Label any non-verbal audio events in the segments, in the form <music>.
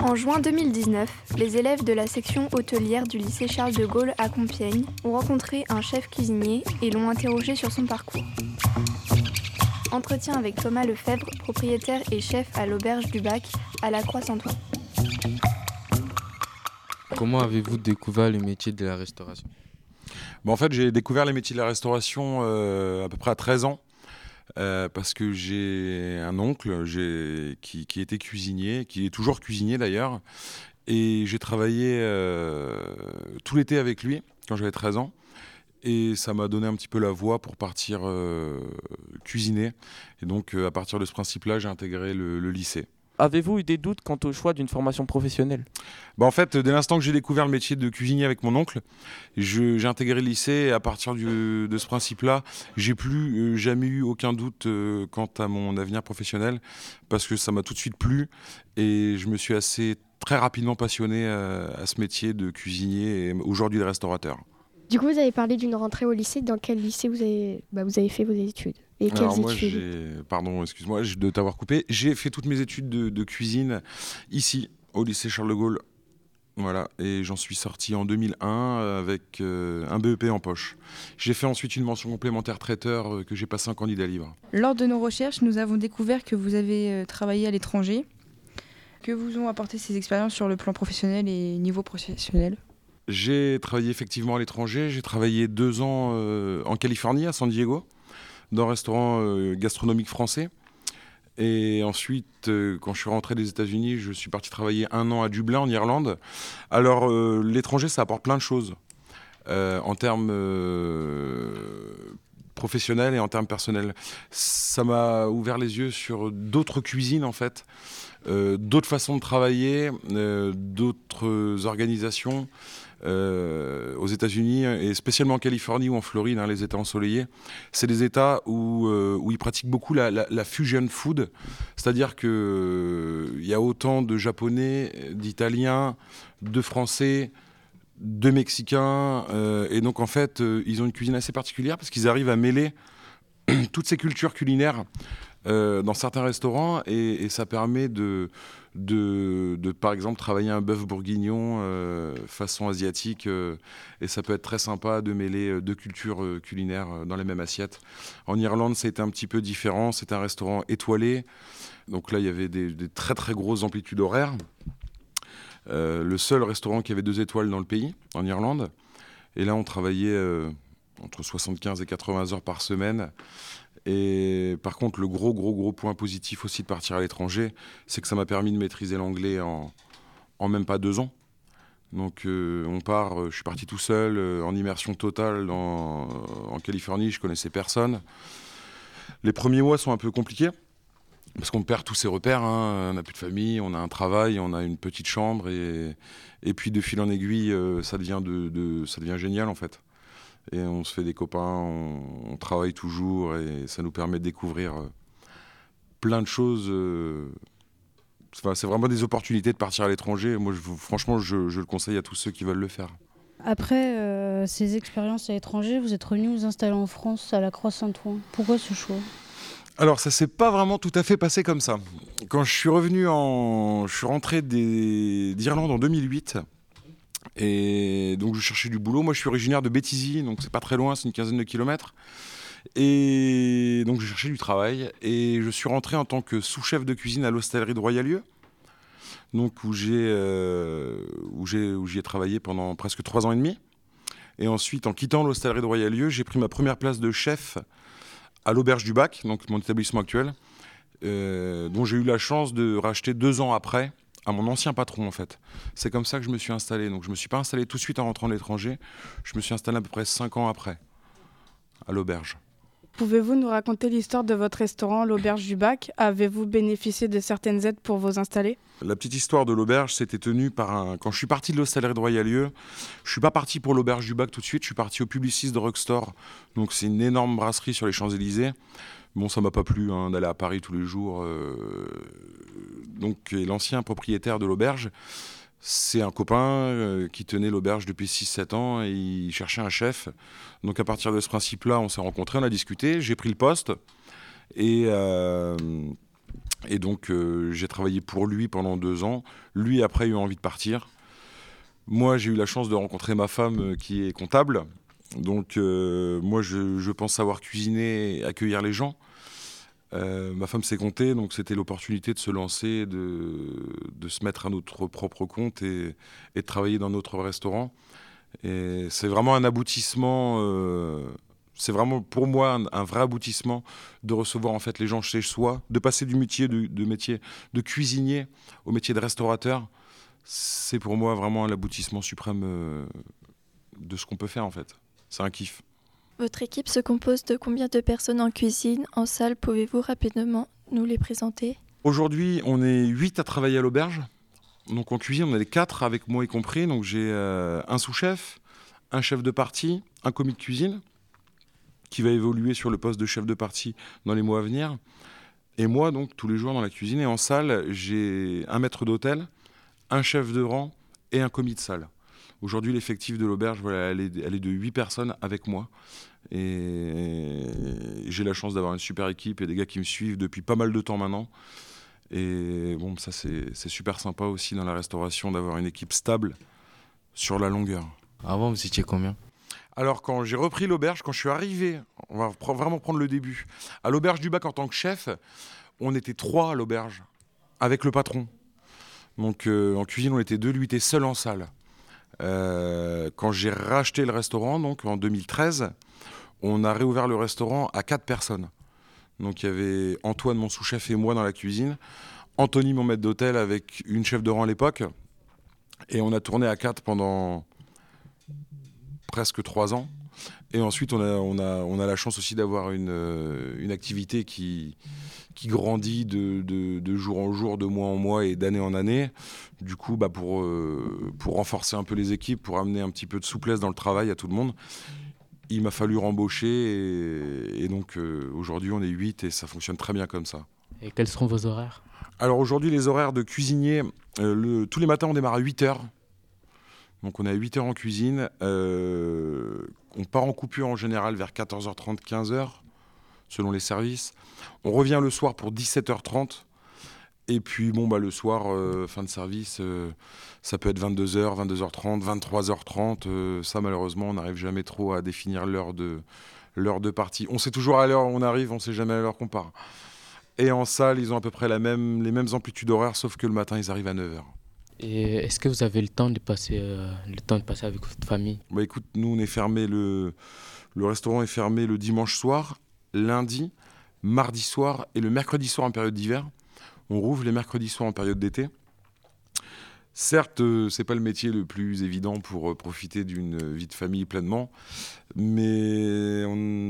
En juin 2019, les élèves de la section hôtelière du lycée Charles de Gaulle à Compiègne ont rencontré un chef cuisinier et l'ont interrogé sur son parcours. Entretien avec Thomas Lefebvre, propriétaire et chef à l'auberge du Bac à la Croix-Saint-Ouen. Comment avez-vous découvert le métier de la restauration? Bon, en fait, j'ai découvert les métiers de la restauration euh, à peu près à 13 ans. Euh, parce que j'ai un oncle qui, était cuisinier, qui est toujours cuisinier d'ailleurs, et j'ai travaillé euh, tout l'été avec lui quand j'avais 13 ans, et ça m'a donné un petit peu la voie pour partir euh, cuisiner, et donc à partir de ce principe-là, j'ai intégré le lycée. Avez-vous eu des doutes quant au choix d'une formation professionnelle? Bah en fait, dès l'instant que j'ai découvert le métier de cuisinier avec mon oncle, j'ai intégré le lycée et à partir du- de ce principe-là, j'ai plus euh, jamais eu aucun doute euh, quant à mon avenir professionnel parce que ça m'a tout de suite plu et je me suis assez très rapidement passionné euh, à ce métier de cuisinier et aujourd'hui de restaurateur. Du coup, vous avez parlé d'une rentrée au lycée. Dans quel lycée vous avez, bah, vous avez fait vos études? Et quelles Alors moi, études? pardon, excuse-moi de t'avoir coupé, j'ai fait toutes mes études de, de cuisine ici au lycée Charles de Gaulle. Voilà, et j'en suis sorti en 2001 avec euh, un BEP en poche. J'ai fait ensuite une mention complémentaire traiteur euh, que j'ai passé un candidat libre. Lors de nos recherches, nous avons découvert que vous avez euh, travaillé à l'étranger. Que vous ont apporté ces expériences sur le plan professionnel et niveau professionnel J'ai travaillé effectivement à l'étranger. J'ai travaillé deux ans euh, en Californie, à San Diego, dans un restaurant euh, gastronomique français. Et ensuite, euh, quand je suis rentré des États-Unis, je suis parti travailler un an à Dublin, en Irlande. Alors, euh, l'étranger, ça apporte plein de choses en termes professionnels et en termes personnels. Ça m'a ouvert les yeux sur d'autres cuisines, en fait, euh, d'autres façons de travailler, euh, d'autres organisations. Euh, aux États-Unis et spécialement en Californie ou en Floride, hein, les États ensoleillés, c'est des États où, où ils pratiquent beaucoup la, fusion food, c'est-à-dire que euh, il y a autant de Japonais, d'Italiens, de Français, de Mexicains, euh, et donc en fait, euh, ils ont une cuisine assez particulière parce qu'ils arrivent à mêler <clears throat> toutes ces cultures culinaires euh, dans certains restaurants et, ça permet de, de, par exemple, travailler un bœuf bourguignon façon asiatique et ça peut être très sympa de mêler deux cultures culinaires dans les mêmes assiettes. En Irlande, c'était un petit peu différent. C'était un restaurant étoilé. Donc là, il y avait des très très grosses amplitudes horaires. Euh, le seul restaurant qui avait deux étoiles dans le pays, en Irlande. Et là, on travaillait euh, entre 75 et 80 heures par semaine. Et par contre, le gros, gros, gros point positif aussi de partir à l'étranger, c'est que ça m'a permis de maîtriser l'anglais en, en même pas deux ans. Donc euh, on part, je suis parti tout seul, en immersion totale en Californie, je connaissais personne. Les premiers mois sont un peu compliqués, parce qu'on perd tous ses repères, hein. on n'a plus de famille, on a un travail, on a une petite chambre, et, et puis de fil en aiguille, euh, ça, devient de, de- ça devient génial en fait. Et on se fait des copains, on, travaille toujours, et ça nous permet de découvrir euh, plein de choses. euh, c'est vraiment des opportunités de partir à l'étranger. Moi, franchement, je, je le conseille à tous ceux qui veulent le faire. Après euh, ces expériences à l'étranger, vous êtes revenu vous installer en France à la Croix-Saint-Ouen. Pourquoi ce choix? Alors, ça s'est pas vraiment tout à fait passé comme ça. Quand je suis revenu en. Je suis rentré d'Irlande en 2008. Et donc, je cherchais du boulot. Moi, je suis originaire de Béthisy, donc c'est pas très loin, c'est une quinzaine de kilomètres. Et donc, je cherchais du travail. Et je suis rentré en tant que sous-chef de cuisine à l'hostellerie de Royalieu. Donc, où j'ai euh, j'y ai travaillé pendant presque trois ans et demi. Et ensuite, en quittant l'hostellerie de Royalieu, j'ai pris ma première place de chef à l'Auberge du Bac, donc mon établissement actuel, euh, dont j'ai eu la chance de racheter deux ans après à mon ancien patron en fait. C'est comme ça que je me suis installé. Donc je me suis pas installé tout de suite en rentrant de l'étranger. Je me suis installé à peu près cinq ans après à l'auberge. Pouvez-vous nous raconter l'histoire de votre restaurant, l'Auberge du Bac? Avez-vous bénéficié de certaines aides pour vous installer? La petite histoire de l'auberge s'était tenue par un. Quand je suis parti de l'hostellerie de Royalieu, je suis pas parti pour l'auberge du bac tout de suite. Je suis parti au Publicis de Rockstore. Donc c'est une énorme brasserie sur les Champs Élysées. Bon, ça m'a pas plu hein, d'aller à Paris tous les jours. euh, Donc l'ancien propriétaire de l'auberge, c'est un copain euh, qui tenait l'auberge depuis 6-7 ans et il cherchait un chef. Donc à partir de ce principe-là, on s'est rencontrés, on a discuté. J'ai pris le poste et. euh, Et donc euh, j'ai travaillé pour lui pendant deux ans. Lui après a eu envie de partir. Moi j'ai eu la chance de rencontrer ma femme qui est comptable. Donc moi je, je pense savoir cuisiner accueillir les gens. Euh, ma femme s'est comptée, donc c'était l'opportunité de se lancer, de, se mettre à notre propre compte et, de travailler dans notre restaurant. Et c'est vraiment un aboutissement, euh, c'est vraiment pour moi un, vrai aboutissement de recevoir en fait les gens chez soi, de passer du métier de, de métier de cuisinier au métier de restaurateur. C'est pour moi vraiment l'aboutissement suprême euh, de ce qu'on peut faire en fait. C'est un kiff. Votre équipe se compose de combien de personnes en cuisine, en salle? Pouvez-vous rapidement nous les présenter? Aujourd'hui, on est 8 à travailler à l'auberge. Donc en cuisine, on est les 4 avec moi y compris. Donc j'ai euh, un sous-chef, un chef de partie, un commis de cuisine qui va évoluer sur le poste de chef de partie dans les mois à venir. Et moi, donc, tous les jours dans la cuisine. Et en salle, j'ai un maître d'hôtel, un chef de rang et un commis de salle. Aujourd'hui, l'effectif de l'auberge, voilà, elle, est, elle est de 8 personnes avec moi. Et j'ai la chance d'avoir une super équipe et des gars qui me suivent depuis pas mal de temps maintenant. Et bon, ça, c'est super sympa aussi dans la restauration d'avoir une équipe stable sur la longueur. Avant, vous étiez combien? Alors, quand j'ai repris l'auberge, quand je suis arrivé, on va vraiment prendre le début, à l'auberge du bac en tant que chef, on était trois à l'auberge, avec le patron. Donc, euh, en cuisine, on était deux, lui était seul en salle. Euh, quand j'ai racheté le restaurant, donc en 2013, on a réouvert le restaurant à quatre personnes. Donc, il y avait Antoine, mon sous-chef, et moi dans la cuisine. Anthony, mon maître d'hôtel, avec une chef de rang à l'époque. Et on a tourné à quatre pendant presque trois ans. Et ensuite, on a, on a, on a la chance aussi d'avoir une, euh, une activité qui, qui grandit de, de, de jour en jour, de mois en mois et d'année en année. Du coup, bah pour, euh, pour renforcer un peu les équipes, pour amener un petit peu de souplesse dans le travail à tout le monde, il m'a fallu rembaucher. Et, et donc, euh, aujourd'hui, on est 8 et ça fonctionne très bien comme ça. Et quels seront vos horaires? Alors aujourd'hui, les horaires de cuisinier, euh, le- tous les matins, on démarre à 8 heures. Donc on est à 8 heures en cuisine. Euh, on part en coupure en général vers 14h30, 15h, selon les services. On revient le soir pour 17h30. Et puis bon, bah, le soir, euh, fin de service, euh, ça peut être 22h, 22h30, 23h30. euh, ça, malheureusement, on n'arrive jamais trop à définir l'heure de, l'heure de partie. On sait toujours à l'heure où on arrive, on sait jamais à l'heure qu'on part. Et en salle, ils ont à peu près les mêmes amplitudes horaires, sauf que le matin, ils arrivent à 9h. Est-ce que vous avez le temps de passer, euh, le temps de passer avec votre famille? Bah écoute, nous, on est fermé, le, le restaurant est fermé le dimanche soir, lundi, mardi soir et le mercredi soir en période d'hiver. On rouvre les mercredis soirs en période d'été. Certes, euh, c'est pas le métier le plus évident pour euh, profiter d'une vie de famille pleinement, mais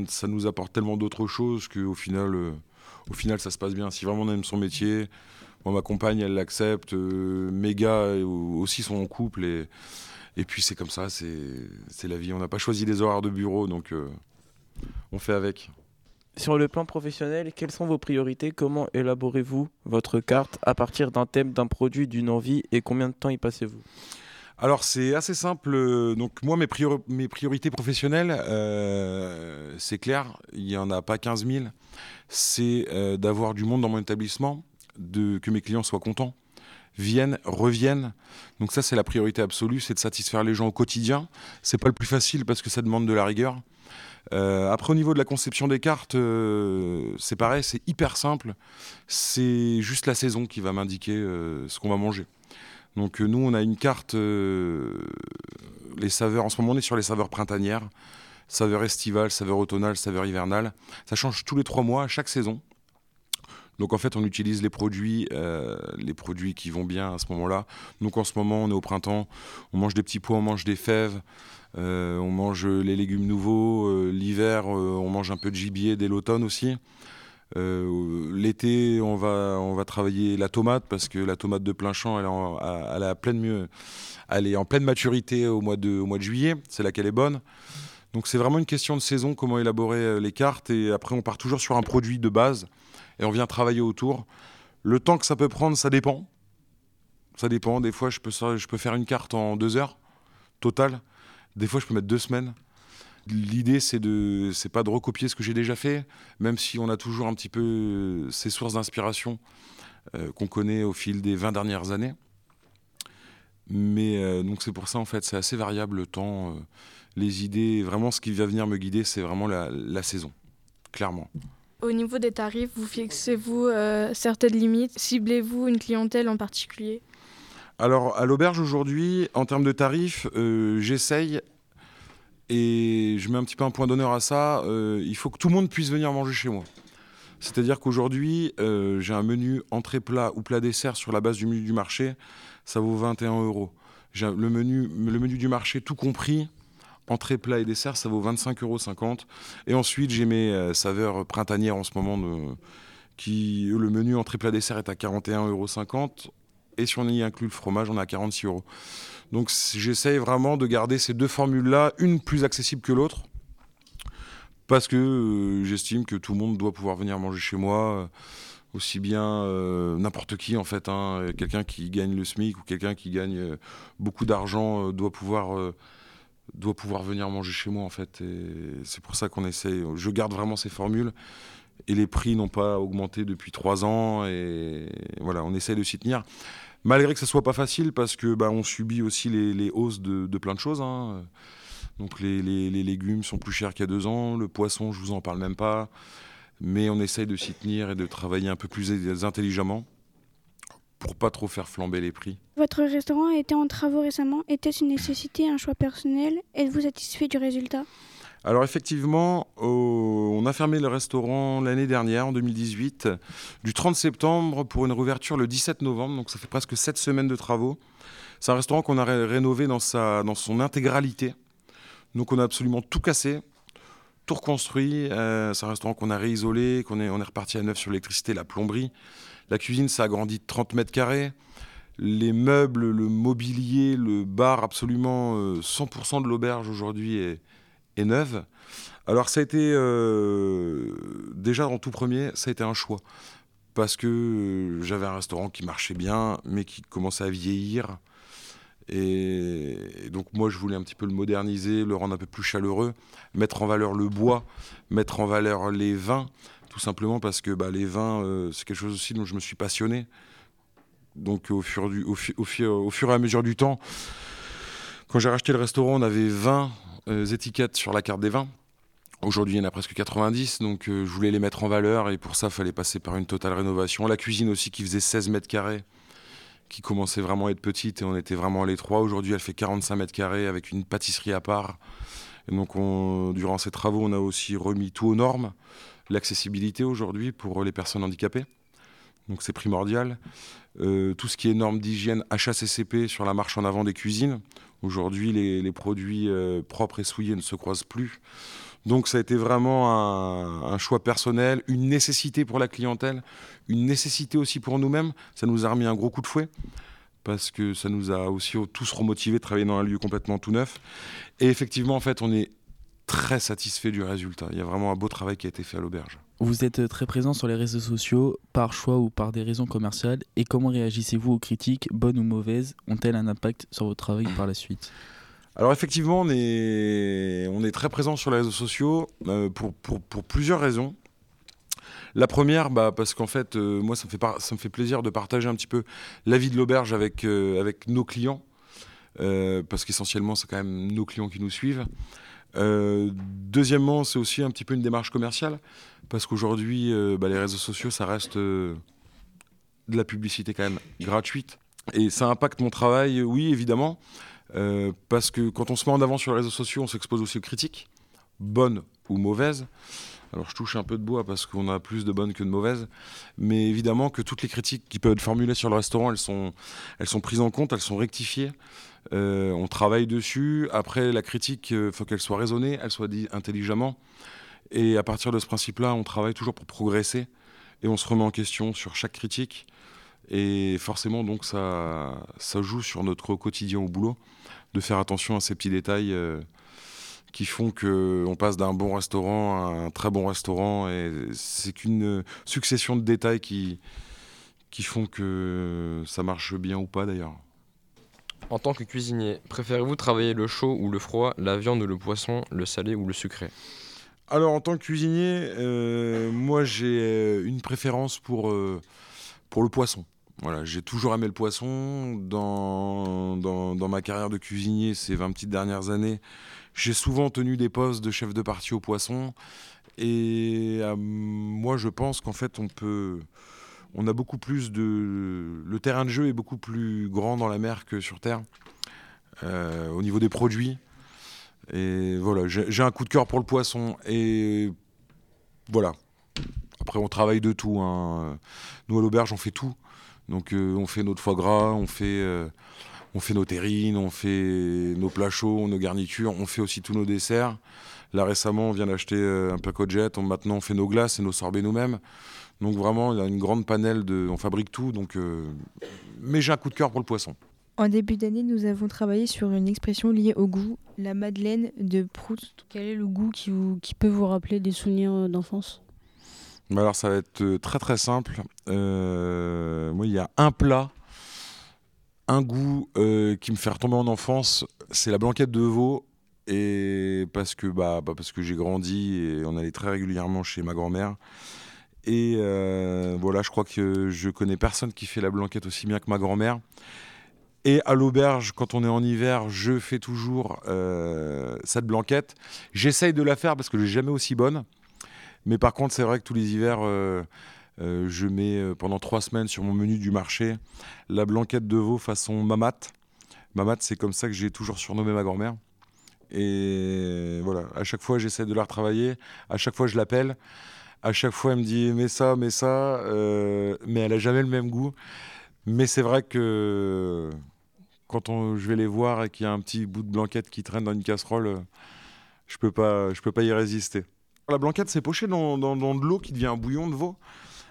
ça nous apporte tellement d'autres choses qu'au final, au final, ça se passe bien. Si vraiment on aime son métier, moi, ma compagne, elle l'accepte, euh, mes gars euh, aussi sont en couple et, et puis c'est comme ça, c'est la vie. On n'a pas choisi des horaires de bureau, donc euh, on fait avec. Sur le plan professionnel, quelles sont vos priorités? Comment élaborez-vous votre carte à partir d'un thème, d'un produit, d'une envie et combien de temps y passez-vous? Alors c'est assez simple. euh, Donc moi mes, priori- mes priorités professionnelles, euh, c'est clair, il n'y en a pas 15 000. C'est euh, d'avoir du monde dans mon établissement, de, que mes clients soient contents, viennent, reviennent. Donc ça c'est la priorité absolue, c'est de satisfaire les gens au quotidien. C'est pas le plus facile parce que ça demande de la rigueur. Euh, après au niveau de la conception des cartes, euh, c'est pareil, c'est hyper simple. C'est juste la saison qui va m'indiquer euh, ce qu'on va manger. Donc nous, on a une carte, les saveurs, en ce moment on est sur les saveurs printanières, saveurs estivales, saveurs automnales, saveurs hivernales. Ça change tous les trois mois, à chaque saison. Donc en fait, on utilise les produits, euh, les produits qui vont bien à ce moment-là. Donc en ce moment, on est au printemps, on mange des petits pois, on mange des fèves, euh, on mange les légumes nouveaux. euh, L'hiver, on mange un peu de gibier dès l'automne aussi. L'été, on va, on va travailler la tomate parce que la tomate de plein champ, elle est en, pleine, elle est en pleine maturité au mois de, au mois de juillet. C'est là qu'elle est bonne. Donc c'est vraiment une question de saison, comment élaborer euh, les cartes. Et après, on part toujours sur un produit de base et on vient travailler autour. Le temps que ça peut prendre, ça dépend. Ça dépend. Des fois, je peux, faire une carte en deux heures, total. Des fois, je peux mettre deux semaines. L'idée, c'est de, pas de recopier ce que j'ai déjà fait, même si on a toujours un petit peu euh, ces sources d'inspiration. qu'on connaît au fil des 20 dernières années. Mais donc c'est pour ça en fait, c'est assez variable le temps, les idées. Vraiment, ce qui va venir me guider, c'est vraiment la, saison, clairement. Au niveau des tarifs, vous fixez-vous certaines limites? Ciblez-vous une clientèle en particulier? Alors à l'auberge aujourd'hui, en termes de tarifs, j'essaye et je mets un petit peu un point d'honneur à ça. Euh, il faut que tout le monde puisse venir manger chez moi. C'est-à-dire qu'aujourd'hui, euh, j'ai un menu entrée plat ou plat dessert sur la base du menu du marché. Ça vaut 21 euros. Le menu, le menu du marché tout compris, entrée plat et dessert, ça vaut 25,50 euros. Et ensuite, j'ai mes euh, saveurs printanières en ce moment. qui, le menu entrée plat dessert est à 41,50 euros. Et si on y inclut le fromage, on est à 46 euros. Donc j'essaye vraiment de garder ces deux formules-là, une plus accessible que l'autre, parce que euh, j'estime que tout le monde doit pouvoir venir manger chez moi, euh, aussi bien euh, n'importe qui en fait. Hein. quelqu'un qui gagne le SMIC ou quelqu'un qui gagne beaucoup d'argent doit pouvoir doit pouvoir venir manger chez moi en fait. Et c'est pour ça qu'on essaye. Je garde vraiment ces formules et les prix n'ont pas augmenté depuis trois ans et voilà, on essaye de s'y tenir malgré que ce soit pas facile parce que bah, subit aussi les, hausses de, plein de choses. Hein. Donc les, légumes sont plus chers qu'il y a deux ans, le poisson, je vous en parle même pas. Mais on essaye de s'y tenir et de travailler un peu plus intelligemment pour pas trop faire flamber les prix. Votre restaurant a été en travaux récemment. Était-ce une nécessité, un choix personnel? Êtes-vous satisfait du résultat? Alors effectivement, on a fermé le restaurant l'année dernière, en 2018, du 30 septembre pour une réouverture le 17 novembre, donc ça fait presque 7 semaines de travaux. C'est un restaurant qu'on a rénové dans, sa, dans son intégralité. Donc on a absolument tout cassé, tout reconstruit. Euh, c'est un restaurant qu'on a réisolé, qu'on est, on est reparti à neuf sur l'électricité, la plomberie. La cuisine s'est agrandie de 30 mètres carrés. Les meubles, le mobilier, le bar, absolument 100% euh, de l'auberge aujourd'hui est, neuve. Alors ça a été euh, déjà en tout premier, ça a été un choix parce que euh, j'avais un restaurant qui marchait bien, mais qui commençait à vieillir. Et, donc moi, je voulais un petit peu le moderniser, le rendre un peu plus chaleureux, mettre en valeur le bois, mettre en valeur les vins, tout simplement parce que bah, les vins, euh, c'est quelque chose aussi dont je me suis passionné. Donc au fur, et à mesure du temps, quand j'ai racheté le restaurant, on avait 20 euh, étiquettes sur la carte des vins. Aujourd'hui, il y en a presque 90, donc euh, je voulais les mettre en valeur et pour ça, il fallait passer par une totale rénovation. La cuisine aussi qui faisait 16 mètres carrés, qui commençait vraiment à être petite et on était vraiment à l'étroit. Aujourd'hui, elle fait 45 mètres carrés avec une pâtisserie à part. Et donc, durant ces travaux, on a aussi remis tout aux normes. L'accessibilité aujourd'hui pour les personnes handicapées, donc c'est primordial. Euh, tout ce qui est normes d'hygiène HACCP sur la marche en avant des cuisines. Aujourd'hui, les, produits euh, propres et souillés ne se croisent plus. Donc ça a été vraiment un, choix personnel, une nécessité pour la clientèle, une nécessité aussi pour nous-mêmes. Ça nous a remis un gros coup de fouet parce que ça nous a aussi tous remotivés de travailler dans un lieu complètement tout neuf. Et effectivement, en fait, on est très satisfait du résultat. Il y a vraiment un beau travail qui a été fait à l'auberge. Vous êtes très présent sur les réseaux sociaux, par choix ou par des raisons commerciales, et comment réagissez-vous aux critiques, bonnes ou mauvaises Ont-elles un impact sur votre travail par la suite? Alors effectivement, on est, on est très présent sur les réseaux sociaux euh, pour, pour, pour, plusieurs raisons. La première, bah, parce qu'en fait, euh, moi, ça me, fait ça me fait plaisir de partager un petit peu la vie de l'auberge avec, euh, avec nos clients, parce qu'essentiellement, c'est quand même nos clients qui nous suivent. Euh, deuxièmement, c'est aussi un petit peu une démarche commerciale, parce qu'aujourd'hui, euh, bah, les réseaux sociaux, ça reste euh, de la publicité quand même gratuite. Et ça impacte mon travail, oui, évidemment, parce que quand on se met en avant sur les réseaux sociaux, on s'expose aussi aux critiques, bonnes ou mauvaises. Alors je touche un peu de bois parce qu'on a plus de bonnes que de mauvaises, mais évidemment que toutes les critiques qui peuvent être formulées sur le restaurant, elles sont, elles sont prises en compte, elles sont rectifiées. Euh, on travaille dessus. Après, la critique, il euh, faut qu'elle soit raisonnée, elle soit dite intelligemment. Et à partir de ce principe-là, on travaille toujours pour progresser et on se remet en question sur chaque critique. Et forcément, donc, ça, joue sur notre quotidien au boulot, de faire attention à ces petits détails euh, qui font qu'on passe d'un bon restaurant à un très bon restaurant. Et c'est qu'une succession de détails qui font que ça marche bien ou pas d'ailleurs. En tant que cuisinier, préférez-vous travailler le chaud ou le froid, la viande ou le poisson, le salé ou le sucré? Alors en tant que cuisinier, euh, moi j'ai euh, une préférence pour, euh, le poisson. J'ai toujours aimé le poisson. Dans, ma carrière de cuisinier, ces 20 petites dernières années, j'ai souvent tenu des postes de chef de partie au poisson. Et moi, je pense qu'en fait, on peut. On a beaucoup plus de. Le terrain de jeu est beaucoup plus grand dans la mer que sur terre, euh, au niveau des produits. Et voilà, j'ai un coup de cœur pour le poisson. Et voilà. Après, on travaille de tout. hein. Nous, à l'auberge, on fait tout. Donc, euh, on fait notre foie gras, on fait, euh, on fait nos terrines, on fait nos plats nos garnitures, on fait aussi tous nos desserts. Là, récemment, on vient d'acheter un pack jet. On, maintenant, on fait nos glaces et nos sorbets nous-mêmes. Donc, vraiment, il y a une grande panel de. On fabrique tout. Donc, euh, mais j'ai un coup de cœur pour le poisson. En début d'année, nous avons travaillé sur une expression liée au goût, la Madeleine de Proust. Quel est le goût qui, vous- qui peut vous rappeler des souvenirs euh, d'enfance? Bah alors ça va être euh, très très simple. Euh, moi, il y a un plat, un goût euh, qui me fait retomber en enfance, c'est la blanquette de veau. Et parce que bah, bah, parce que j'ai grandi et on allait très régulièrement chez ma grand-mère. Et euh, voilà, je crois que je connais personne qui fait la blanquette aussi bien que ma grand-mère. Et à l'auberge, quand on est en hiver, je fais toujours euh, cette blanquette. J'essaye de la faire parce que je l'ai jamais aussi bonne. Mais par contre, c'est vrai que tous les hivers, euh, je mets pendant trois semaines sur mon menu du marché la blanquette de veau façon mamat. Mamat, c'est comme ça que j'ai toujours surnommé ma grand-mère. Et voilà, à chaque fois, j'essaie de la retravailler. À chaque fois, je l'appelle. À chaque fois, elle me dit mais ça, mais ça. euh, mais elle a jamais le même goût. Mais c'est vrai que quand on- je vais les voir et qu'il y a un petit bout de blanquette qui traîne dans une casserole, je peux pas, je peux pas y résister. La blanquette, c'est poché dans, de l'eau qui devient un bouillon de veau,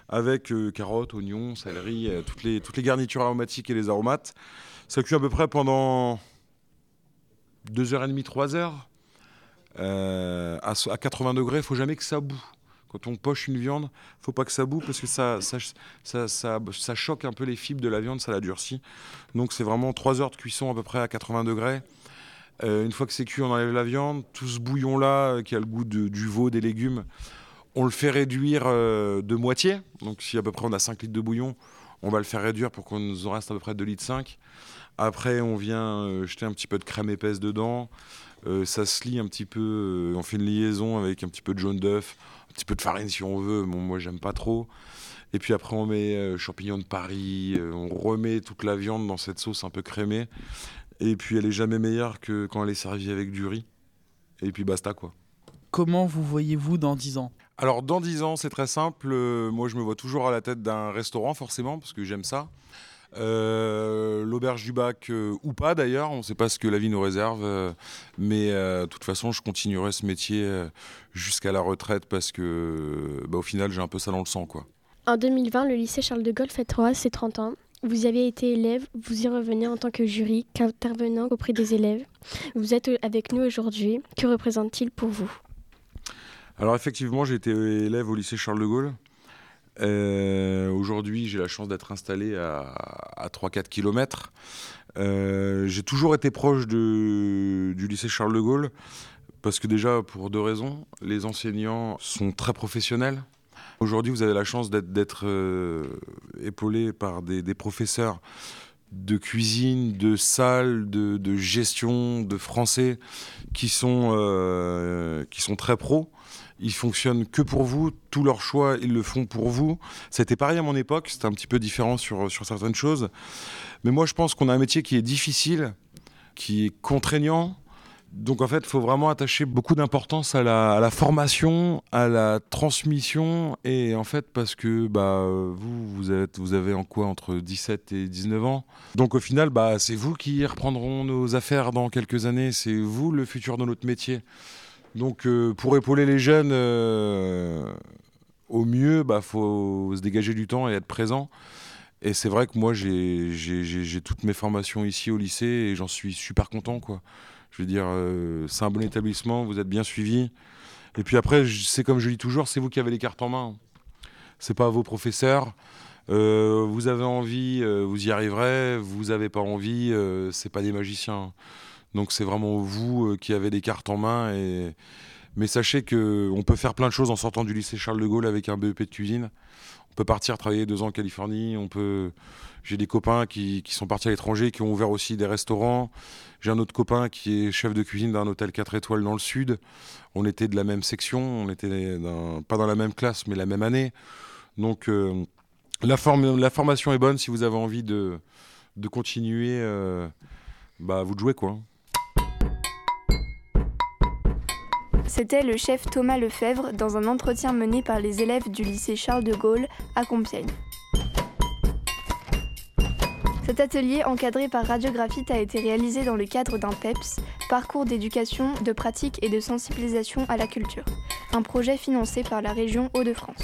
avec euh, carottes, oignons, céleri, euh, toutes, les, toutes les garnitures aromatiques et les aromates. Ça cuit à peu près pendant 2h30, 3h. Euh, à, à 80 degrés, il faut jamais que ça boue. Quand on poche une viande, faut pas que ça boue parce que ça, choque un peu les fibres de la viande, ça la durcit. Donc c'est vraiment 3 heures de cuisson à peu près à 80 degrés. Euh, une fois que c'est cuit, on enlève la viande. Tout ce bouillon-là, euh, qui a le goût du veau, des légumes, on le fait réduire euh, de moitié. Donc si à peu près on a 5 litres de bouillon, on va le faire réduire pour qu'on nous en reste à peu près 2 litres 5. Après, on vient euh, jeter un petit peu de crème épaisse dedans. Euh, ça se lie un petit peu. euh, on fait une liaison avec un petit peu de jaune d'œuf, un petit peu de farine si on veut. Bon, moi, j'aime pas trop. Et puis après, on met champignons de Paris. on remet toute la viande dans cette sauce un peu crémée. Et puis, elle est jamais meilleure que quand elle est servie avec du riz. Et puis, basta, quoi. Comment vous voyez-vous dans 10 ans? Alors, dans 10 ans, c'est très simple. Euh, moi, je me vois toujours à la tête d'un restaurant, forcément, parce que j'aime ça. Euh, L'auberge du bac, euh, ou pas d'ailleurs, on ne sait pas ce que la vie nous réserve. mais de toute façon, je continuerai ce métier jusqu'à la retraite parce que, bah, au final, j'ai un peu ça dans le sang, quoi. En 2020, le lycée Charles de Gaulle fêtera ses 30 ans. Vous avez été élève, vous y revenez en tant que jury, qu'intervenant auprès des élèves. Vous êtes avec nous aujourd'hui. Que représente-t-il pour vous? Alors effectivement, j'ai été élève au lycée Charles de Gaulle. Euh, Aujourd'hui, j'ai la chance d'être installé à, à 3-4 km. j'ai toujours été proche du lycée Charles de Gaulle parce que déjà, pour deux raisons. Les enseignants sont très professionnels. Aujourd'hui, vous avez la chance d'être euh, épaulé par des, professeurs de cuisine, de salle, de, gestion, de français qui sont, euh, qui sont très pros. Ils fonctionnent que pour vous, tous leurs choix, ils le font pour vous. C'était pareil à mon époque, c'était un petit peu différent sur, sur certaines choses. Mais moi, je pense qu'on a un métier qui est difficile, qui est contraignant. Donc en fait, il faut vraiment attacher beaucoup d'importance à la, à la formation, à la transmission. Et en fait, parce que bah, vous, vous, êtes, vous avez en quoi entre 17 et 19 ans. Donc au final, bah, c'est vous qui reprendront nos affaires dans quelques années. C'est vous le futur de notre métier. Donc euh, pour épauler les jeunes, euh, au mieux, il bah, faut se dégager du temps et être présent. Et c'est vrai que moi, j'ai toutes mes formations ici au lycée et j'en suis super content. Quoi. Je veux dire, euh, c'est un bon établissement, vous êtes bien suivis. Et puis après, c'est comme je dis toujours, c'est vous qui avez les cartes en main. C'est pas vos professeurs. Vous avez envie, vous y arriverez. Vous avez pas envie, euh, c'est pas des magiciens. Donc c'est vraiment vous euh, qui avez des cartes en main. Et... Mais sachez que on peut faire plein de choses en sortant du lycée Charles de Gaulle avec un BEP de cuisine. On peut partir travailler deux ans en Californie, on peut... J'ai des copains qui, qui sont partis à l'étranger, qui ont ouvert aussi des restaurants. J'ai un autre copain qui est chef de cuisine d'un hôtel 4 étoiles dans le sud. On était de la même section, on était pas dans la même classe, mais la même année. Donc euh, la, la formation est bonne si vous avez envie de, de continuer. euh, bah, vous jouer quoi. C'était le chef Thomas Lefebvre dans un entretien mené par les élèves du lycée Charles de Gaulle à Compiègne. Cet atelier encadré par Radiographite a été réalisé dans le cadre d'un PEPS, parcours d'éducation, de pratique et de sensibilisation à la culture, un projet financé par la région Hauts-de-France.